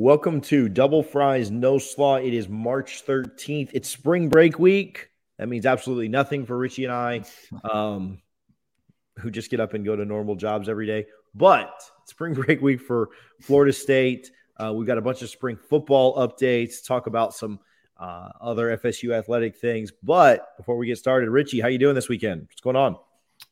Welcome to Double Fries No Slaw. It is March 13th. It's spring break week. That means absolutely nothing for Richie and I, um, who just get up and go to normal jobs every day. But spring break week for Florida State. Uh, we've got a bunch of spring football updates, talk about some uh, other FSU athletic things. But before we get started, Richie, how you doing this weekend? What's going on?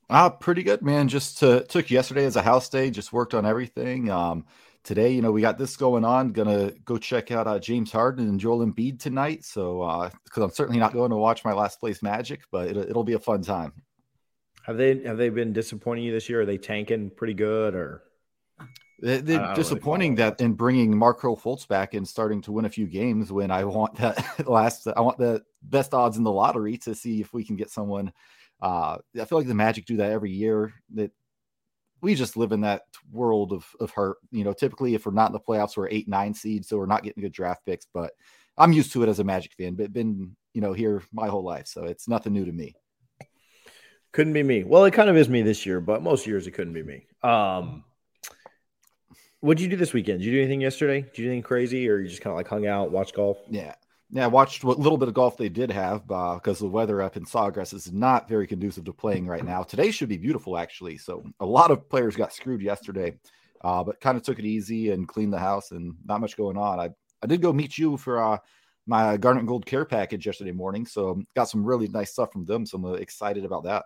Ah, pretty good, man. Just uh, took yesterday as a house day. Just worked on everything. Um, today, you know, we got this going on. Gonna go check out uh, James Harden and Joel Embiid tonight. So, because uh, I'm certainly not going to watch my last place Magic, but it, it'll be a fun time. Have they have they been disappointing you this year? Are they tanking pretty good or? They, are disappointing really that in bringing Markelle Fultz back and starting to win a few games when I want that last I want the best odds in the lottery to see if we can get someone. Uh, I feel like the Magic do that every year. That we just live in that world of of hurt. You know, typically if we're not in the playoffs, we're eight nine seeds, so we're not getting good draft picks. But I'm used to it as a Magic fan. But been you know here my whole life, so it's nothing new to me. Couldn't be me. Well, it kind of is me this year, but most years it couldn't be me. Um, what did you do this weekend? Did you do anything yesterday? Did you do anything crazy, or you just kind of like hung out, watch golf? Yeah, yeah, I watched what little bit of golf they did have uh, because the weather up in Sawgrass is not very conducive to playing right now. Today should be beautiful, actually. So a lot of players got screwed yesterday, uh, but kind of took it easy and cleaned the house and not much going on. I, I did go meet you for uh, my Garnet Gold Care package yesterday morning. So got some really nice stuff from them. So I'm excited about that.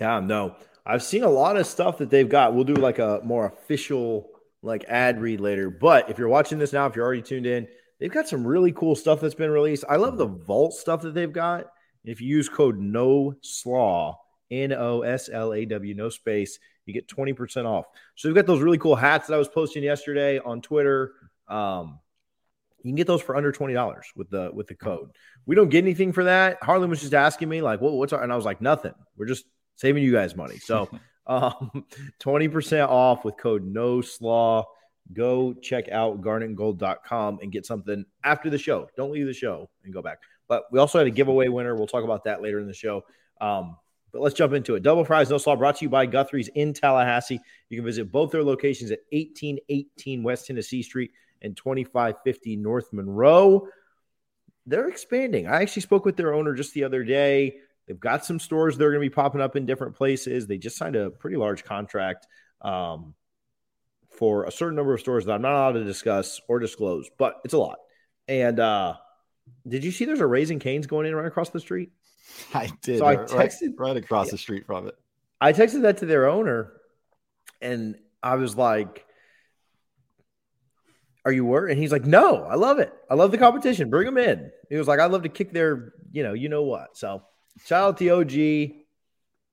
Yeah, no, I've seen a lot of stuff that they've got. We'll do like a more official like ad read later. But if you're watching this now, if you're already tuned in, they've got some really cool stuff that's been released. I love the mm-hmm. vault stuff that they've got. If you use code no slaw, N O S L A W, no space, you get 20% off. So we've got those really cool hats that I was posting yesterday on Twitter. Um, you can get those for under twenty dollars with the with the code. We don't get anything for that. Harlan was just asking me like, "What? What's?" Our, and I was like, "Nothing. We're just saving you guys money." So, um, twenty percent off with code No Slaw go check out garnetgold.com and get something after the show. Don't leave the show and go back. But we also had a giveaway winner. We'll talk about that later in the show. Um, but let's jump into it. Double Fries No Slaw brought to you by Guthrie's in Tallahassee. You can visit both their locations at 1818 West Tennessee Street and 2550 North Monroe. They're expanding. I actually spoke with their owner just the other day. They've got some stores they're going to be popping up in different places. They just signed a pretty large contract. Um, for a certain number of stores that I'm not allowed to discuss or disclose, but it's a lot. And uh, did you see there's a Raising Cane's going in right across the street? I did. So I texted right, right across yeah, the street from it. I texted that to their owner, and I was like, "Are you worried?" And he's like, "No, I love it. I love the competition. Bring them in." He was like, "I love to kick their, you know, you know what." So shout out the OG.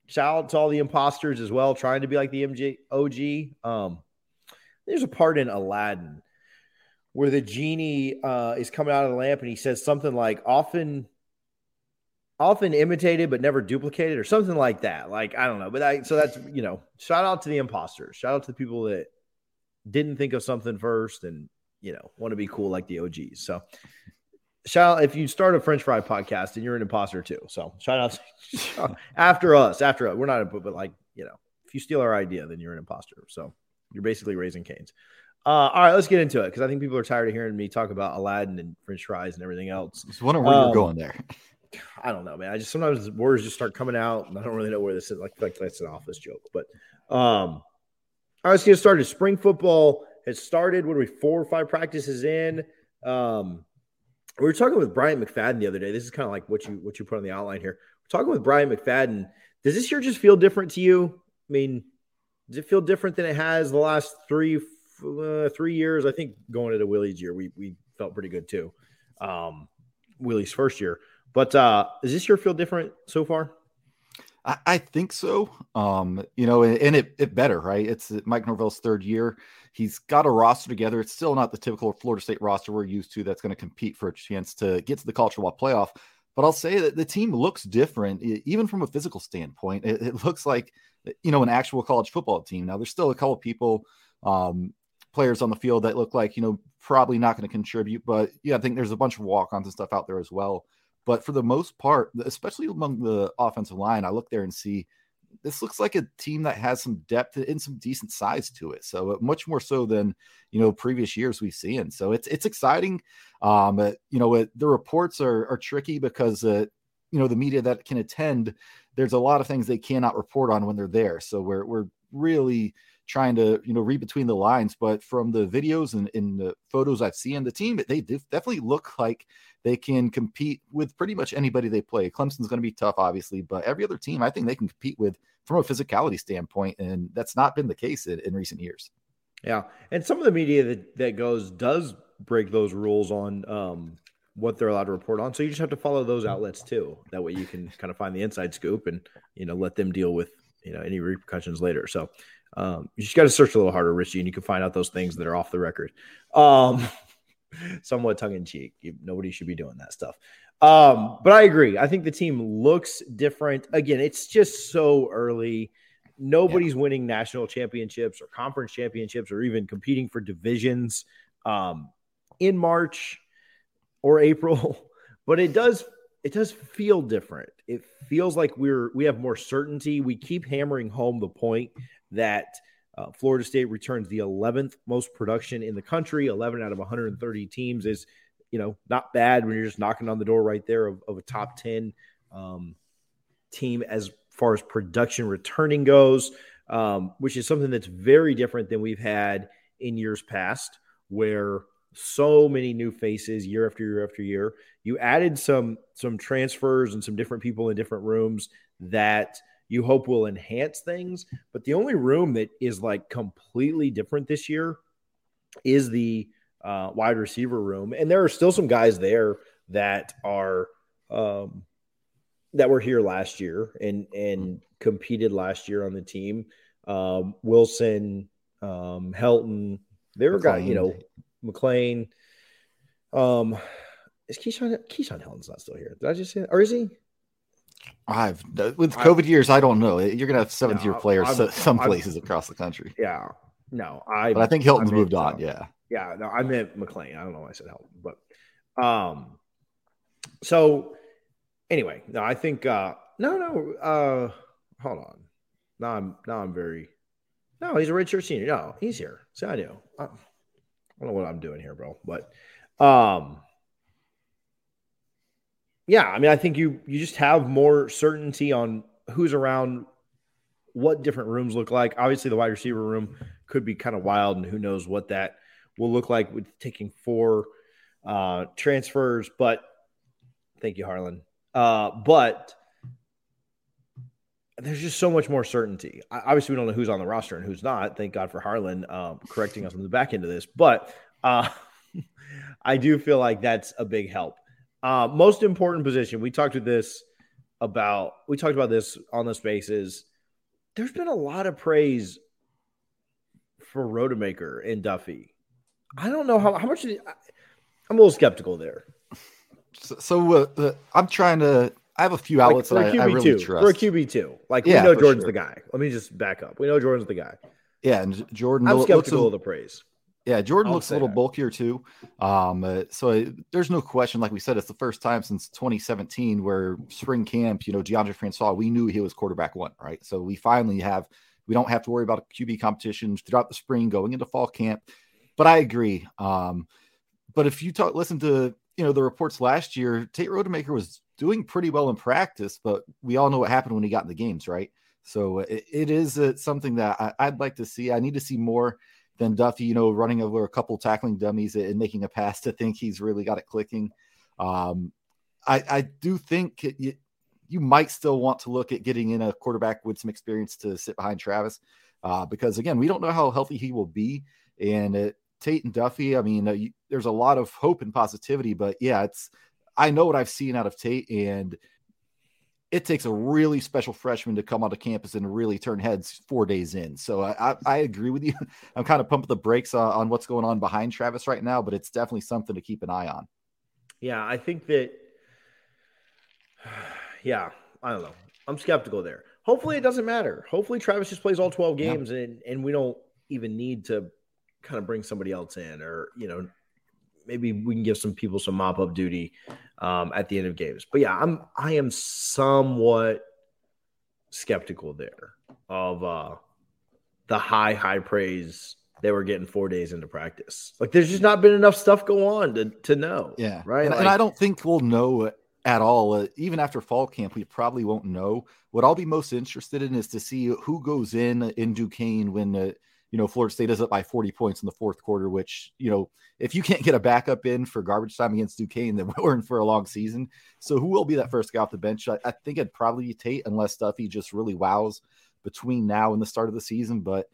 Shout out to all the imposters as well, trying to be like the MG OG. Um, there's a part in Aladdin where the genie uh, is coming out of the lamp and he says something like often often imitated but never duplicated or something like that. Like i don't know but i so that's you know shout out to the imposters. Shout out to the people that didn't think of something first and you know want to be cool like the og's so shout out if you start a french fry podcast and you're an imposter too. So shout out after us after us. We're not but like you know if you steal our idea then you're an imposter. So you're basically Raising Cane's. Uh, all right, let's get into it because I think people are tired of hearing me talk about Aladdin and French fries and everything else. Just wondering where um, you're going there. I don't know, man. I just sometimes words just start coming out, and I don't really know where this is. Like, like that's an office joke, but um, all right, let's get started. Spring football has started. What are we four or five practices in? Um, we were talking with Brian McFadden the other day. This is kind of like what you what you put on the outline here. We're talking with Brian McFadden. Does this year just feel different to you? I mean, does it feel different than it has the last three uh, three years? I think going into Willie's year, we we felt pretty good too. Um, Willie's first year, but uh, does this year feel different so far? I, I think so. Um, you know, and it it better, right? It's Mike Norvell's third year. He's got a roster together. It's still not the typical Florida State roster we're used to that's going to compete for a chance to get to the college football playoff. But I'll say that the team looks different, even from a physical standpoint. It, it looks like you know, an actual college football team. Now, there's still a couple people, um, players on the field that look like, you know, probably not going to contribute, but yeah, I think there's a bunch of walk ons and stuff out there as well. But for the most part, especially among the offensive line, I look there and see this looks like a team that has some depth and some decent size to it. So uh, much more so than you know previous years we've seen. So it's it's exciting. Um, you know, the reports are are tricky because uh, you know the media that can attend, there's a lot of things they cannot report on when they're there. So we're we're really trying to you know read between the lines. But from the videos and in the photos I've seen, the team they definitely look like they can compete with pretty much anybody they play. Clemson's going to be tough, obviously, but every other team I think they can compete with from a physicality standpoint, and that's not been the case in, in recent years. Yeah, and some of the media that that goes does break those rules on um, what they're allowed to report on. So you just have to follow those outlets too. That way you can kind of find the inside scoop and you know let them deal with you know any repercussions later. So um, you just got to search a little harder, Richie, and you can find out those things that are off the record. Um, somewhat tongue in cheek. Nobody should be doing that stuff. Um, but I agree. I think the team looks different. Again, it's just so early. Nobody's yeah. winning national championships or conference championships or even competing for divisions um, in March or April. But it does it does feel different. It feels like we're we have more certainty. We keep hammering home the point that uh, Florida State returns the 11th most production in the country. 11 out of 130 teams is, you know, not bad when you're just knocking on the door right there of, of a top 10 um, team as far as production returning goes, um, which is something that's very different than we've had in years past, where so many new faces year after year after year. You added some some transfers and some different people in different rooms that you hope will enhance things. But the only room that is like completely different this year is the uh, wide receiver room, and there are still some guys there that are um, that were here last year and and competed last year on the team. Um, Wilson, um, Helton, there were guys, you know, McClain. Um, is Keyshawn Keyshawn Helton's not still here? Did I just say, that? or is he? I've with COVID I, years, I don't know. You're gonna have seventh no, year players I'm, some places I'm, across the country. Yeah, no, I. But I think Helton's I moved on. Yeah, yeah. No, I meant McClain. I don't know why I said Helton, but um. So, anyway, no, I think uh no, no. uh Hold on. Now I'm now I'm very. No, he's a redshirt senior. No, he's here. So I do. I, don't know what I'm doing here, bro. But um yeah, I mean, I think you you just have more certainty on who's around, what different rooms look like. Obviously, the wide receiver room could be kind of wild, and who knows what that will look like with taking four uh, transfers. But thank you, Harlan. Uh, but there's just so much more certainty. Obviously, we don't know who's on the roster and who's not. Thank God for Harlan um, correcting us on the back end of this. But uh, I do feel like that's a big help. Uh, most important position. We talked to this about. We talked about this on the spaces. There's been a lot of praise for Rodemaker and Duffy. I don't know how how much. I'm a little skeptical there. So, so uh, I'm trying to. I have a few outlets like, that I, I, really trust. For a QB two, like yeah, we know Jordan's sure. the guy. Let me just back up. We know Jordan's the guy. Yeah, and Jordan. I'm skeptical of the praise. Yeah, Jordan looks a little that. bulkier too. Um, uh, so uh, there's no question. Like we said, it's the first time since 2017 where spring camp, you know, Deondre Francois, we knew he was quarterback one, right? So we finally have, we don't have to worry about QB competitions throughout the spring going into fall camp. But I agree. Um, but if you talk, listen to, you know, the reports last year, Tate Rodemaker was doing pretty well in practice, but we all know what happened when he got in the games, right? So it, it is uh, something that I, I'd like to see. I need to see more than Duffy, you know, running over a couple tackling dummies and making a pass to think he's really got it clicking. Um, I, I do think you, you might still want to look at getting in a quarterback with some experience to sit behind Travis, uh, because again, we don't know how healthy he will be. And uh, Tate and Duffy, I mean, uh, you, there's a lot of hope and positivity, but yeah, it's I know what I've seen out of Tate, and it takes a really special freshman to come onto campus and really turn heads four days in. So I, I, I agree with you. I'm kind of pumping the brakes on, on, what's going on behind Travis right now, but it's definitely something to keep an eye on. Yeah, I think that. Yeah, I don't know. I'm skeptical there. Hopefully, it doesn't matter. Hopefully, Travis just plays all 12 games, yeah. and and we don't even need to kind of bring somebody else in, or you know, maybe we can give some people some mop up duty um, at the end of games. But yeah, I'm I am somewhat skeptical there of uh, the high, high praise they were getting four days into practice. Like there's just not been enough stuff go on to, to know. Yeah. Right. And, like, and I don't think we'll know at all. Uh, even after fall camp, we probably won't know. What I'll be most interested in is to see who goes in in Duquesne when, uh, you know, Florida State is up by 40 points in the fourth quarter, which, you know, if you can't get a backup in for garbage time against Duquesne, then we're in for a long season. So who will be that first guy off the bench? I, I think it'd probably be Tate unless Duffy just really wows between now and the start of the season. But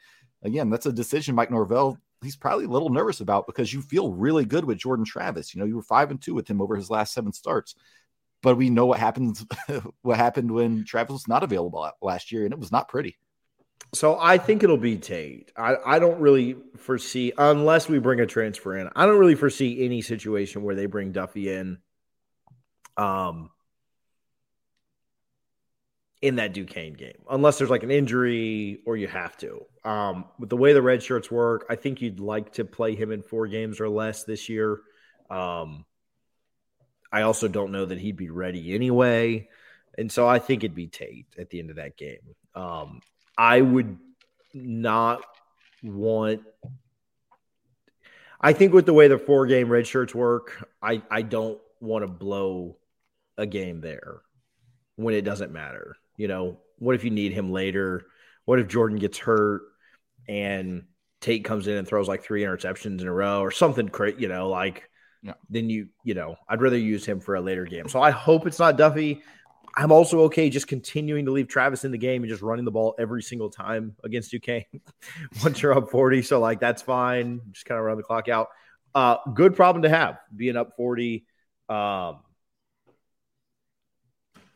again, that's a decision Mike Norvell he's probably a little nervous about because you feel really good with Jordan Travis. You know, you were five and two with him over his last seven starts. But we know what happens what happened when Travis was not available last year, and it was not pretty. So I think it'll be Tate. I, I don't really foresee unless we bring a transfer in. I don't really foresee any situation where they bring Duffy in. Um in that Duquesne game, unless there's like an injury or you have to. Um, with the way the red shirts work, I think you'd like to play him in four games or less this year. Um, I also don't know that he'd be ready anyway. And so I think it'd be Tate at the end of that game. Um, I would not want. I think with the way the four game red shirts work, I, I don't want to blow a game there when it doesn't matter. You know, what if you need him later? What if Jordan gets hurt and Tate comes in and throws like three interceptions in a row or something crazy, you know, like yeah. then you, you know, I'd rather use him for a later game. So I hope it's not Duffy. I'm also okay just continuing to leave Travis in the game and just running the ball every single time against Duquesne once you're up 40. So, like, that's fine. Just kind of run the clock out. Uh, good problem to have being up 40. Um,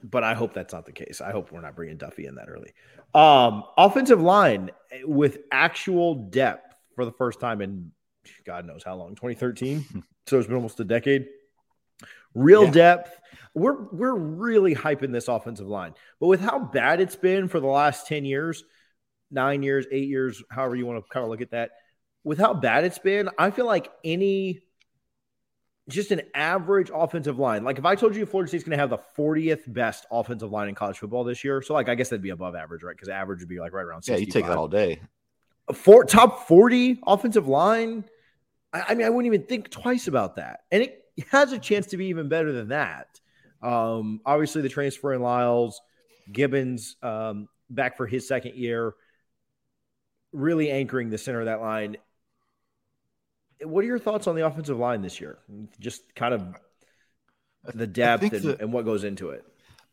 but I hope that's not the case. I hope we're not bringing Duffy in that early. Um, offensive line with actual depth for the first time in God knows how long 2013. so it's been almost a decade. Real yeah. depth. We're we're really hyping this offensive line, but with how bad it's been for the last 10 years, nine years, eight years, however you want to kind of look at that, with how bad it's been, I feel like any just an average offensive line. Like if I told you Florida State's going to have the 40th best offensive line in college football this year, so like I guess that'd be above average, right? Because average would be like right around. 65. Yeah, you take that all day. For top 40 offensive line. I, I, mean, I wouldn't even think twice about that, and it has a chance to be even better than that. Um, obviously, the transfer in Lyles, Gibbons um, back for his second year, really anchoring the center of that line what are your thoughts on the offensive line this year? Just kind of the depth and, the, and what goes into it.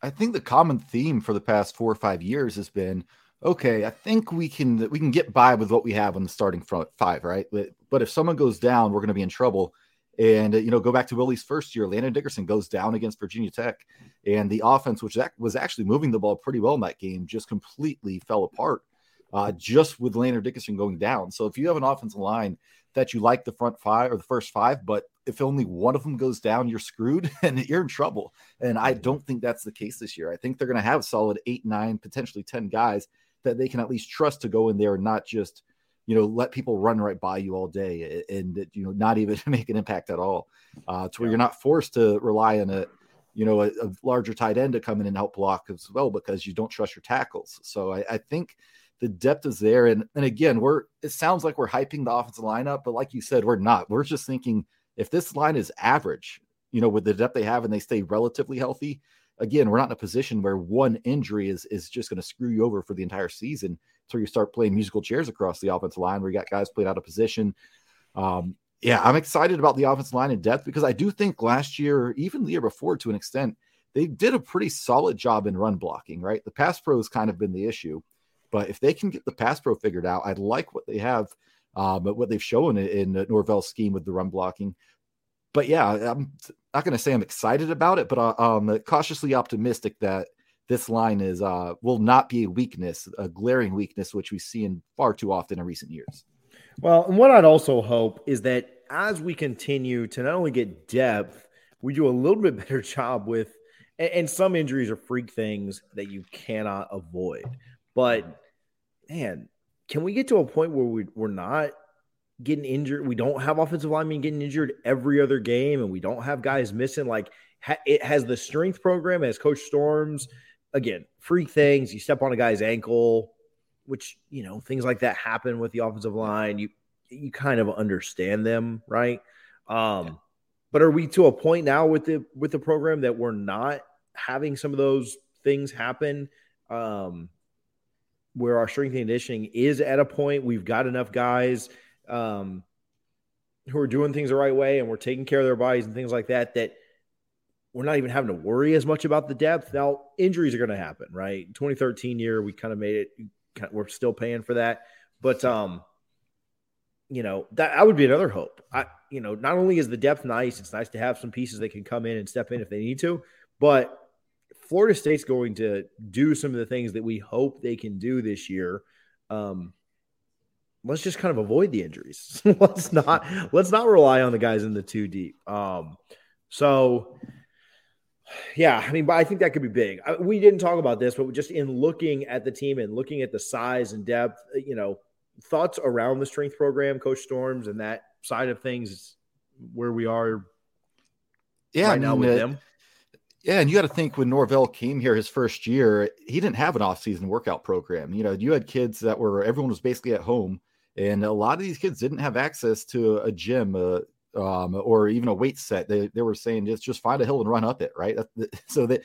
I think the common theme for the past four or five years has been okay. I think we can we can get by with what we have on the starting front five, right? But, but if someone goes down, we're going to be in trouble. And you know, go back to Willie's first year. Landon Dickerson goes down against Virginia Tech, and the offense, which was actually moving the ball pretty well in that game, just completely fell apart. Uh, just with Landon Dickerson going down. So if you have an offensive line that you like the front five or the first five, but if only one of them goes down, you're screwed and you're in trouble. And I don't think that's the case this year. I think they're going to have solid eight, nine, potentially 10 guys that they can at least trust to go in there and not just, you know, let people run right by you all day and, you know, not even make an impact at all. Uh, to where you're not forced to rely on a, you know, a, a, larger tight end to come in and help block as well because you don't trust your tackles. So I, I think the depth is there. And and again, we're it sounds like we're hyping the offensive lineup, but like you said, we're not. We're just thinking if this line is average, you know, with the depth they have and they stay relatively healthy, again, we're not in a position where one injury is is just going to screw you over for the entire season. So you start playing musical chairs across the offensive line where you got guys playing out of position. Um, yeah, I'm excited about the offensive line in depth because I do think last year, even the year before, to an extent, they did a pretty solid job in run blocking. Right, the pass pro has kind of been the issue. But if they can get the pass pro figured out, I like what they have, but what they've shown in, in Norvell's scheme with the run blocking. But yeah, I'm not going to say I'm excited about it, but uh, I'm cautiously optimistic that this line is uh, will not be a weakness, a glaring weakness, which we see in far too often in recent years. Well, and what I'd also hope is that as we continue to not only get depth, we do a little bit better job with, and, and some injuries are freak things that you cannot avoid. But man, can we get to a point where we, we're not getting injured? We don't have offensive linemen getting injured every other game, and we don't have guys missing. Like ha- it has the strength program, as Coach Storms again, freak things. You step on a guy's ankle, which you know things like that happen with the offensive line. You you kind of understand them, right? Um, yeah. But are we to a point now with the with the program that we're not having some of those things happen? Um, where our strength and conditioning is at a point we've got enough guys um, who are doing things the right way and we're taking care of their bodies and things like that that we're not even having to worry as much about the depth. Now, injuries are going to happen, right? 2013 year, we kind of made it. We're still paying for that, but um, you know that that would be another hope. I, you know, not only is the depth nice, it's nice to have some pieces that can come in and step in if they need to, but Florida State's going to do some of the things that we hope they can do this year. Um, let's just kind of avoid the injuries. let's not let's not rely on the guys in the two deep. Um, so yeah, I mean, but I think that could be big. We didn't talk about this, but just in looking at the team and looking at the size and depth, uh, you know, thoughts around the strength program, Coach Storms, and that side of things, where we are. Yeah, right I mean, now with uh, them. Yeah, and you got to think when Norvell came here his first year, he didn't have an off-season workout program. You know, you had kids that were everyone was basically at home, and a lot of these kids didn't have access to a gym, uh, um, or even a weight set. They, they were saying just just find a hill and run up it, right? So that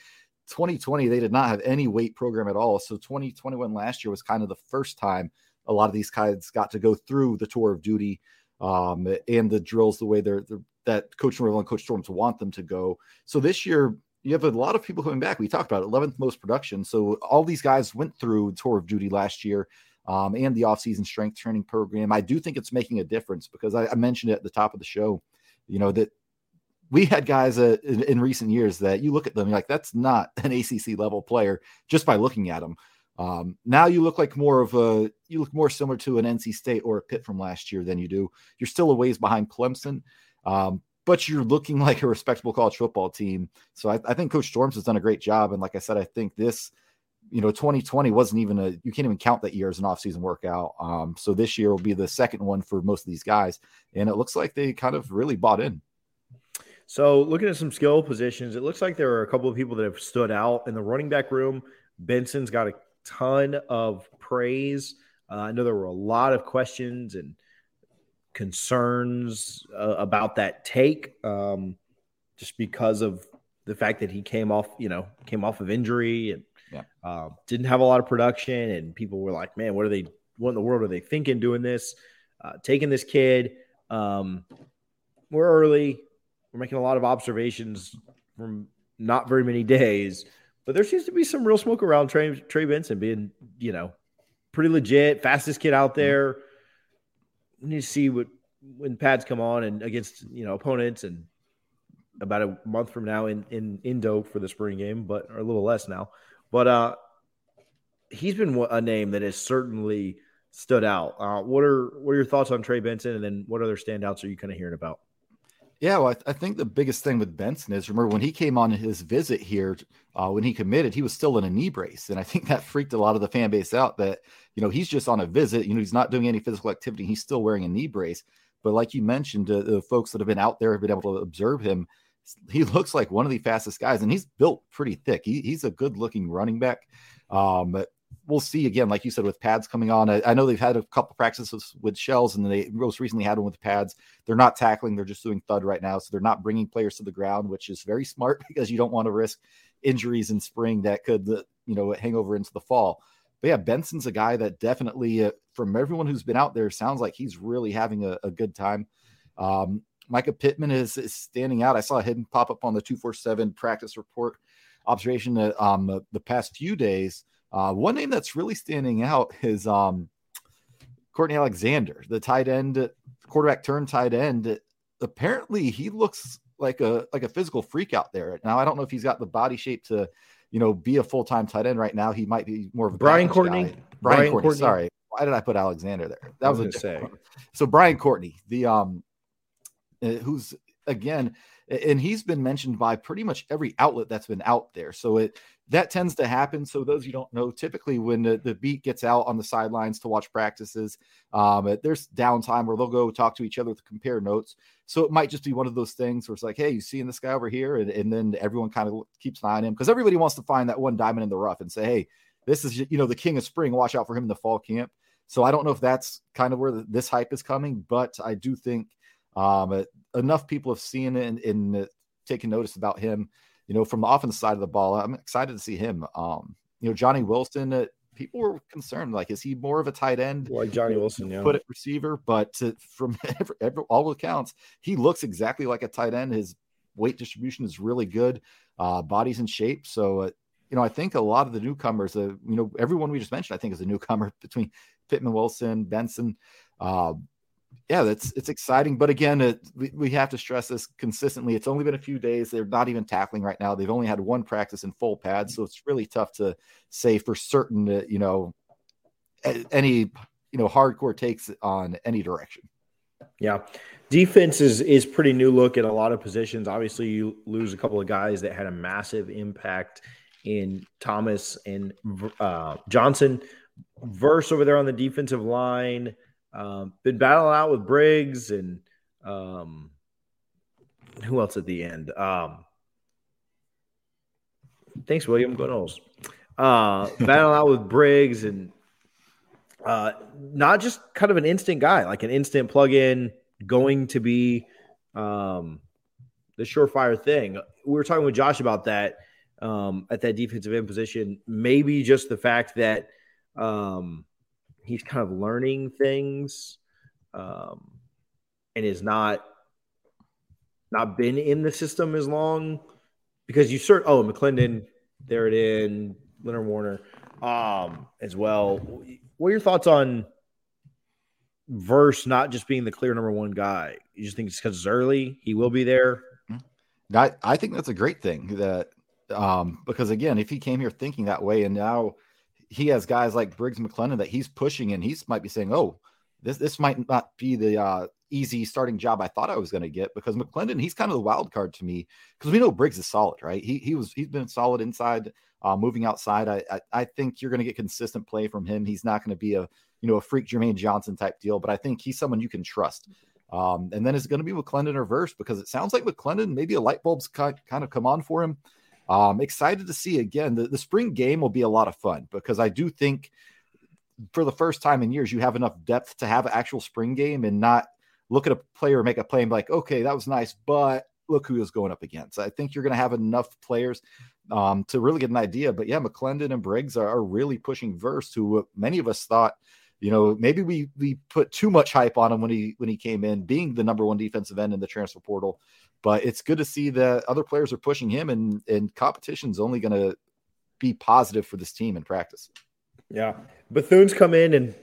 2020 they did not have any weight program at all. So 2021 last year was kind of the first time a lot of these kids got to go through the tour of duty um, and the drills the way they're, they're that Coach Norvell and Coach Storms want them to go. So this year you have a lot of people coming back. We talked about 11th most production. So all these guys went through tour of duty last year um, and the off-season strength training program. I do think it's making a difference because I, I mentioned it at the top of the show. You know that we had guys uh, in, in, recent years that you look at them, like, that's not an ACC level player just by looking at them. Um, now you look like more of a, you look more similar to an NC State or a Pitt from last year than you do. You're still a ways behind Clemson, um, but you're looking like a respectable college football team. So I, I think Coach Storms has done a great job. And like I said, I think this you know 2020 wasn't even a you can't even count that year as an offseason workout. Um, so this year will be the second one for most of these guys and it looks like they kind of really bought in. So looking at some skill positions it looks like there are a couple of people that have stood out in the running back room. Benson's got a ton of praise. Uh, i know there were a lot of questions and concerns uh, about that take um, just because of the fact that he came off you know came off of injury and yeah. Um, didn't have a lot of production, and people were like, "Man, what are they? What in the world are they thinking doing this? Uh, taking this kid? Um, we're early. We're making a lot of observations from not very many days, but there seems to be some real smoke around Trey, Trey Benson being, you know, pretty legit, fastest kid out mm-hmm. there. We need to see what when pads come on and against you know opponents and about a month from now in in Indo for the spring game, but or a little less now. But uh, he's been a name that has certainly stood out. Uh, what are what are your thoughts on Trey Benson, and then what other standouts are you kind of hearing about? Yeah, well, I, th- I, think the biggest thing with Benson is remember when he came on his visit here, uh, when he committed, he was still in a knee brace, and I think that freaked a lot of the fan base out. That you know he's just on a visit, you know he's not doing any physical activity, he's still wearing a knee brace. But like you mentioned, uh, the folks that have been out there have been able to observe him he looks like one of the fastest guys, and he's built pretty thick. He, he's a good looking running back. Um, we'll see again, like you said, with pads coming on. I, I know they've had a couple practices with shells, and they most recently had one with pads. They're not tackling; they're just doing thud right now, so they're not bringing players to the ground, which is very smart because you don't want to risk injuries in spring that could, uh, you know, hang over into the fall. But yeah, Benson's a guy that definitely, uh, from everyone who's been out there, sounds like he's really having a, a good time. Um, Mycah Pittman is, is standing out. I saw him pop up on the 247 practice report observation that, um, the, the past few days. Uh, one name that's really standing out is um, Courtney Alexander, the tight end, quarterback turned tight end. Apparently, he looks like a like a physical freak out there. Now, I don't know if he's got the body shape to, you know, be a full time tight end right now. He might be more of a Brian Courtney. Brian, Brian Courtney, Courtney. Sorry, why did I put Alexander there? That was, was a say. So Brian Courtney, the um uh, who's again and he's been mentioned by pretty much every outlet that's been out there. So it that tends to happen. So those you don't know, typically when the, the beat gets out on the sidelines to watch practices, um, there's downtime where they'll go talk to each other to compare notes. So it might just be one of those things where it's like, hey, you seeing this guy over here, and, and then everyone kind of keeps an eye on him because everybody wants to find that one diamond in the rough and say, hey, this is you know the king of spring. Watch out for him in the fall camp. So I don't know if that's kind of where this hype is coming, but I do think um, enough people have seen it and, and uh, taken notice about him you know, from the offensive side of the ball, I'm excited to see him. Um, you know, Johnny Wilson, uh, people were concerned, like, is he more of a tight end? Like Johnny Wilson, yeah. Put it receiver, but to, from every, every, all accounts, he looks exactly like a tight end. His weight distribution is really good, uh, body's in shape. So, uh, you know, I think a lot of the newcomers, uh, you know, everyone we just mentioned, I think is a newcomer between Pittman Wilson, Benson. Uh, yeah, that's it's exciting. But again, it, we, we have to stress this consistently. It's only been a few days. They're not even tackling right now. They've only had one practice in full pads, so it's really tough to say for certain that you know any you know hardcore takes on any direction. Yeah, defense is is pretty new look at a lot of positions. Obviously, you lose a couple of guys that had a massive impact in Thomas and uh, Johnson. Verse over there on the defensive line. Um, been battling out with Briggs and um, who else at the end? Um, thanks, William. Go Knowles. Uh, battling out with Briggs and uh, not just kind of an instant guy, like an instant plug in, going to be um, the surefire thing. We were talking with Josh about that um, at that defensive end position. Maybe just the fact that um, he's kind of learning things um, and is not not been in the system as long because you cert oh McLendon there it in Leonard Warner um, as well. What are your thoughts on Verse not just being the clear number one guy? You just think it's because it's early, he will be there. I, I think that's a great thing that um, because again, if he came here thinking that way and now he has guys like Briggs McLendon that he's pushing, and he's might be saying, "Oh, this this might not be the uh, easy starting job I thought I was going to get." Because McLendon, he's kind of the wild card to me because we know Briggs is solid, right? He he was he's been solid inside, uh, moving outside. I, I, I think you're going to get consistent play from him. He's not going to be a you know a freak Jermaine Johnson type deal, but I think he's someone you can trust. Um, and then it's going to be McLendon or Verse because it sounds like McLendon maybe a light bulb's kind of come on for him. Um, excited to see again. The, the spring game will be a lot of fun because I do think for the first time in years you have enough depth to have an actual spring game and not look at a player make a play and be like, okay, that was nice, but look who is going up against. I think you're going to have enough players um, to really get an idea. But yeah, McLendon and Briggs are, are really pushing Verse, who many of us thought, you know, maybe we we put too much hype on him when he when he came in, being the number one defensive end in the transfer portal. But it's good to see that other players are pushing him, and and competition's only going to be positive for this team in practice. Yeah, Bethune's come in and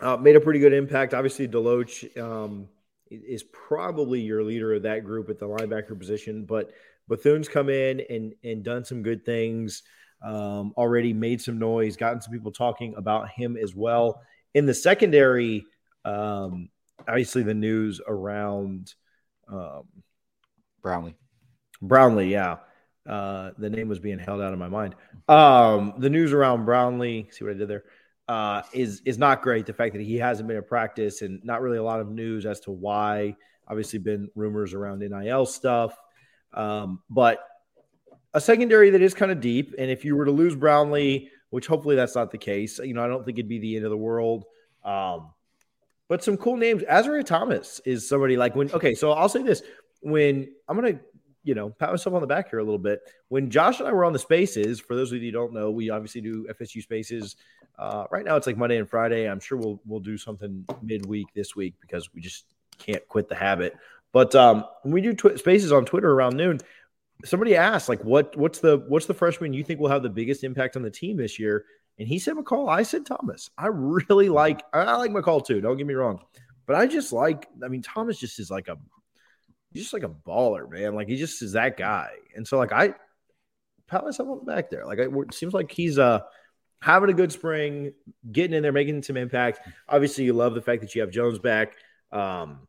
uh, made a pretty good impact. Obviously, Deloach um, is probably your leader of that group at the linebacker position, but Bethune's come in and and done some good things. Um, already made some noise, gotten some people talking about him as well. In the secondary, um, obviously the news around um, Brownlee. Brownlee, yeah. Uh, the name was being held out of my mind. Um, the news around Brownlee, see what I did there, uh, is is not great. The fact that he hasn't been in practice and not really a lot of news as to why. Obviously, been rumors around NIL stuff, um, but a secondary that is kind of deep. And if you were to lose Brownlee, which hopefully that's not the case, you know, I don't think it'd be the end of the world. Um, but some cool names. Azareye'h Thomas is somebody like when. Okay, so I'll say this: when I'm gonna, you know, pat myself on the back here a little bit. When Josh and I were on the spaces, for those of you who don't know, we obviously do FSU spaces. Uh, right now, it's like Monday and Friday. I'm sure we'll we'll do something midweek this week because we just can't quit the habit. But um, when we do tw- spaces on Twitter around noon, somebody asked like, "What what's the what's the freshman you think will have the biggest impact on the team this year?" And he said McCall. I said Thomas. I really like I like McCall too. Don't get me wrong, but I just like. I mean, Thomas just is like a he's just like a baller, man. Like he just is that guy. And so like I pat myself back there. Like it seems like he's uh having a good spring, getting in there, making some impact. Obviously, you love the fact that you have Jones back. Um,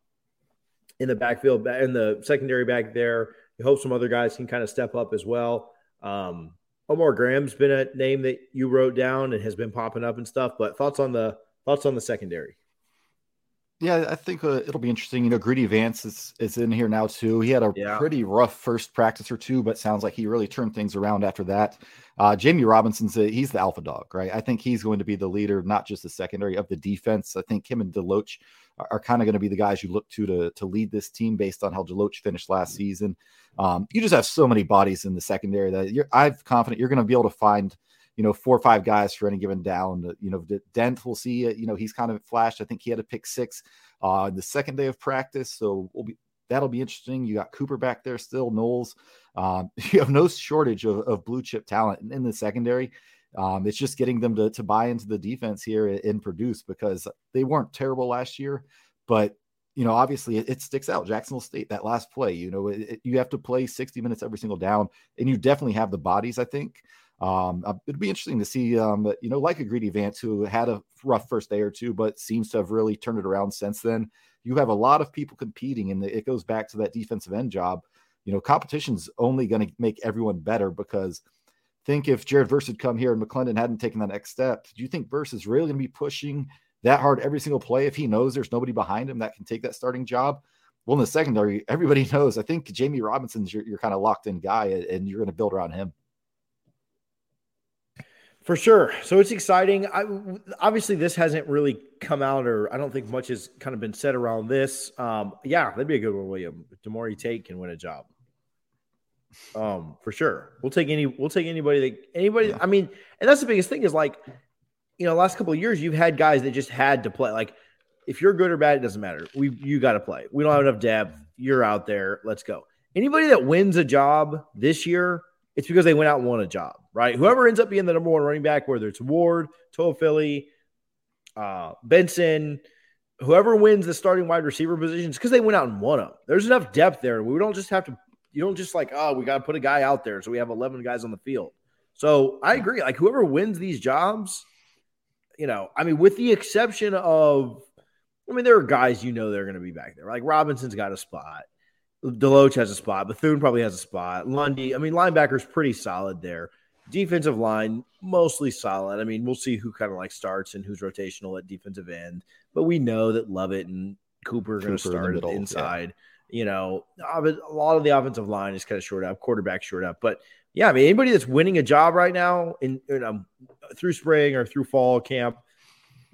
in the backfield, in the secondary back there. You hope some other guys can kind of step up as well. Um, Omar Graham's been a name that you wrote down and has been popping up and stuff. But thoughts on the thoughts on the secondary? Yeah, I think uh, it'll be interesting. You know, Greedy Vance is, is in here now too. He had a yeah. pretty rough first practice or two, but sounds like he really turned things around after that. Uh, Jammie Robinson's a, he's the alpha dog, right? I think he's going to be the leader, not just the secondary of the defense. I think him and Deloach are, are kind of going to be the guys you look to to to lead this team based on how Deloach finished last season. Um, you just have so many bodies in the secondary that you're, I'm confident you're going to be able to find you know, four or five guys for any given down. You know, Dent, we'll see. You know, he's kind of flashed. I think he had a pick six uh, the second day of practice. So we'll be that'll be interesting. You got Cooper back there still, Knowles. Um, you have no shortage of, of blue chip talent in, the secondary. Um, it's just getting them to, to buy into the defense here and produce because they weren't terrible last year, but you know, obviously it, it sticks out. Jacksonville State, that last play, you know, it, it, you have to play 60 minutes every single down, and you definitely have the bodies, I think. Um, uh, it'd be interesting to see, um, you know, like a Greedy Vance who had a rough first day or two, but seems to have really turned it around since then. You have a lot of people competing, and it goes back to that defensive end job. You know, competition's only going to make everyone better because think if Jared Verse had come here and McLendon hadn't taken that next step, do you think Verse is really going to be pushing that hard every single play if he knows there's nobody behind him that can take that starting job? Well, in the secondary, everybody knows. I think Jammie Robinson's your, your kind of locked in guy, and you're going to build around him. For sure. So it's exciting. I, obviously, this hasn't really come out, or I don't think much has kind of been said around this. Um, yeah, that'd be a good one, William. Demore Tate can win a job. Um, for sure. We'll take any. We'll take anybody that anybody. Yeah. I mean, and that's the biggest thing is like, you know, last couple of years you've had guys that just had to play. Like, if you're good or bad, it doesn't matter. We you got to play. We don't have enough depth. You're out there. Let's go. Anybody that wins a job this year it's because they went out and won a job, right? Whoever ends up being the number one running back, whether it's Ward, Toafili, uh, Benson, whoever wins the starting wide receiver positions, because they went out and won them. There's enough depth there. We don't just have to, you don't just like, oh, we got to put a guy out there. So we have 11 guys on the field. So I agree. Like whoever wins these jobs, you know, I mean, with the exception of, I mean, there are guys you know they're going to be back there. Like Robinson's got a spot. Deloach has a spot. Bethune probably has a spot. Lundy, I mean, linebacker's pretty solid there. Defensive line, mostly solid. I mean, we'll see who kind of like starts and who's rotational at defensive end. But we know that Lovett and Cooper are going to start in the inside. Yeah. You know, a lot of the offensive line is kind of short up, quarterback short up. But yeah, I mean, anybody that's winning a job right now in, in um, through spring or through fall camp,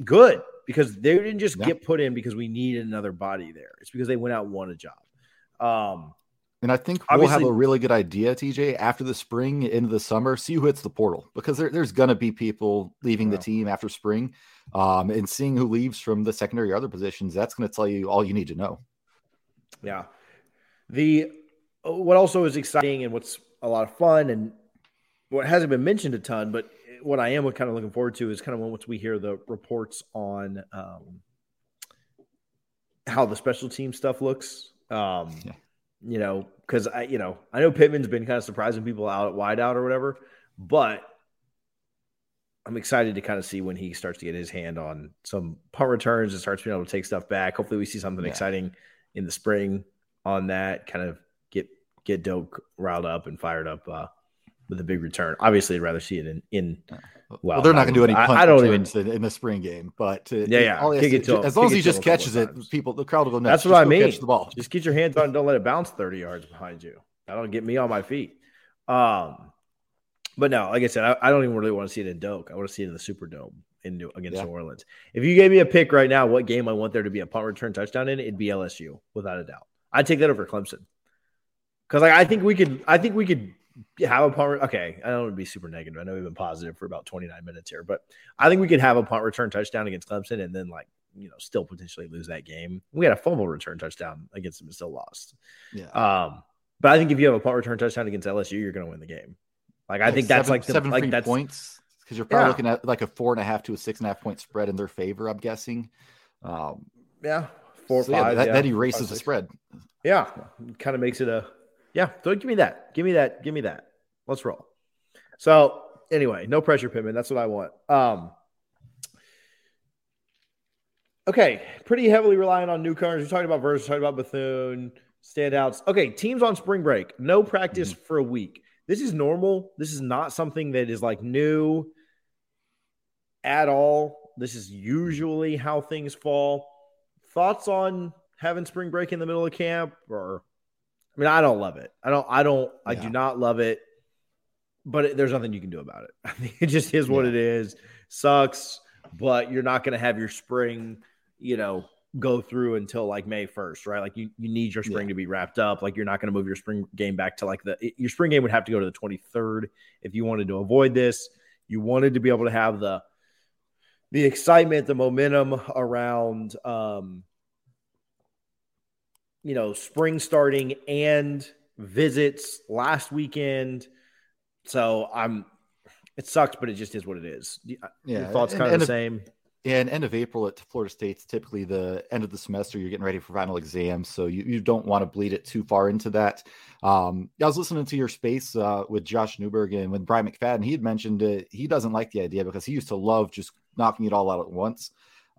good because they didn't just yeah. get put in because we needed another body there. It's because they went out and won a job. Um, and I think we'll have a really good idea, TJ, after the spring into the summer. See who hits the portal because there, there's going to be people leaving yeah. the team after spring, um, and seeing who leaves from the secondary or other positions. That's going to tell you all you need to know. Yeah. The what also is exciting and what's a lot of fun and what hasn't been mentioned a ton, but what I am kind of looking forward to is kind of once we hear the reports on um, how the special team stuff looks um, yeah. You know, because I, you know, I know Pittman's been kind of surprising people out at wideout or whatever, but I'm excited to kind of see when he starts to get his hand on some punt returns and starts being able to take stuff back. Hopefully, we see something yeah. exciting in the spring on that. Kind of get get Doak riled up and fired up uh, with a big return. Obviously, I'd rather see it in in well, well they're not going to do any I, I don't even in, in the spring game, but uh, yeah, yeah, kick it to as long as he just catches it, people the crowd will go nuts. That's what just I mean. Catch the ball. Just get your hands on, don't let it bounce thirty yards behind you. That'll get me on my feet. Um, but no, like I said, I, I don't even really want to see it in Doak. I want to see it in the Superdome in New, against yeah. New Orleans. If you gave me a pick right now, what game I want there to be a punt return touchdown in, it'd be LSU without a doubt. I'd take that over Clemson because like, I think we could. I think we could have a punt. Okay, I don't want to be super negative. I know we've been positive for about 29 minutes here, but I think we could have a punt return touchdown against Clemson and then like you know still potentially lose that game. We had a fumble return touchdown against them and still lost. Yeah. Um, but I think if you have a punt return touchdown against LSU, you're going to win the game. Like I think that's like the, seven like that's, points because you're probably yeah. looking at like a four and a half to a six and a half point spread in their favor. I'm guessing. Um, yeah, four so five. Yeah, that, yeah. that erases the spread. Yeah, kind of makes it a yeah. So give me that. Give me that. Give me that. Let's roll. So anyway, no pressure, Pittman. That's what I want. Um, Okay, pretty heavily reliant on newcomers. We talked about Verse, talked about Bethune, standouts. Okay, teams on spring break, no practice mm-hmm. for a week. This is normal. This is not something that is like new at all. This is usually how things fall. Thoughts on having spring break in the middle of camp or I mean, I don't love it. I don't I don't yeah. I do not love it. But it, there's nothing you can do about it. I mean, it just is what yeah. it is. Sucks, but you're not going to have your spring you know, go through until like May 1st, right? Like you, you need your spring yeah. to be wrapped up. Like you're not going to move your spring game back to like the, your spring game would have to go to the 23rd if you wanted to avoid this. You wanted to be able to have the, the excitement, the momentum around, um, you know, spring starting and visits last weekend. So I'm, it sucks, but it just is what it is. Yeah. Your thoughts kind and, of the same. And end of April at Florida State's typically the end of the semester. You're getting ready for final exams, so you, you don't want to bleed it too far into that. Um, I was listening to your space uh, with Josh Newberg and with Brian McFadden. He had mentioned uh, he doesn't like the idea because he used to love just knocking it all out at once.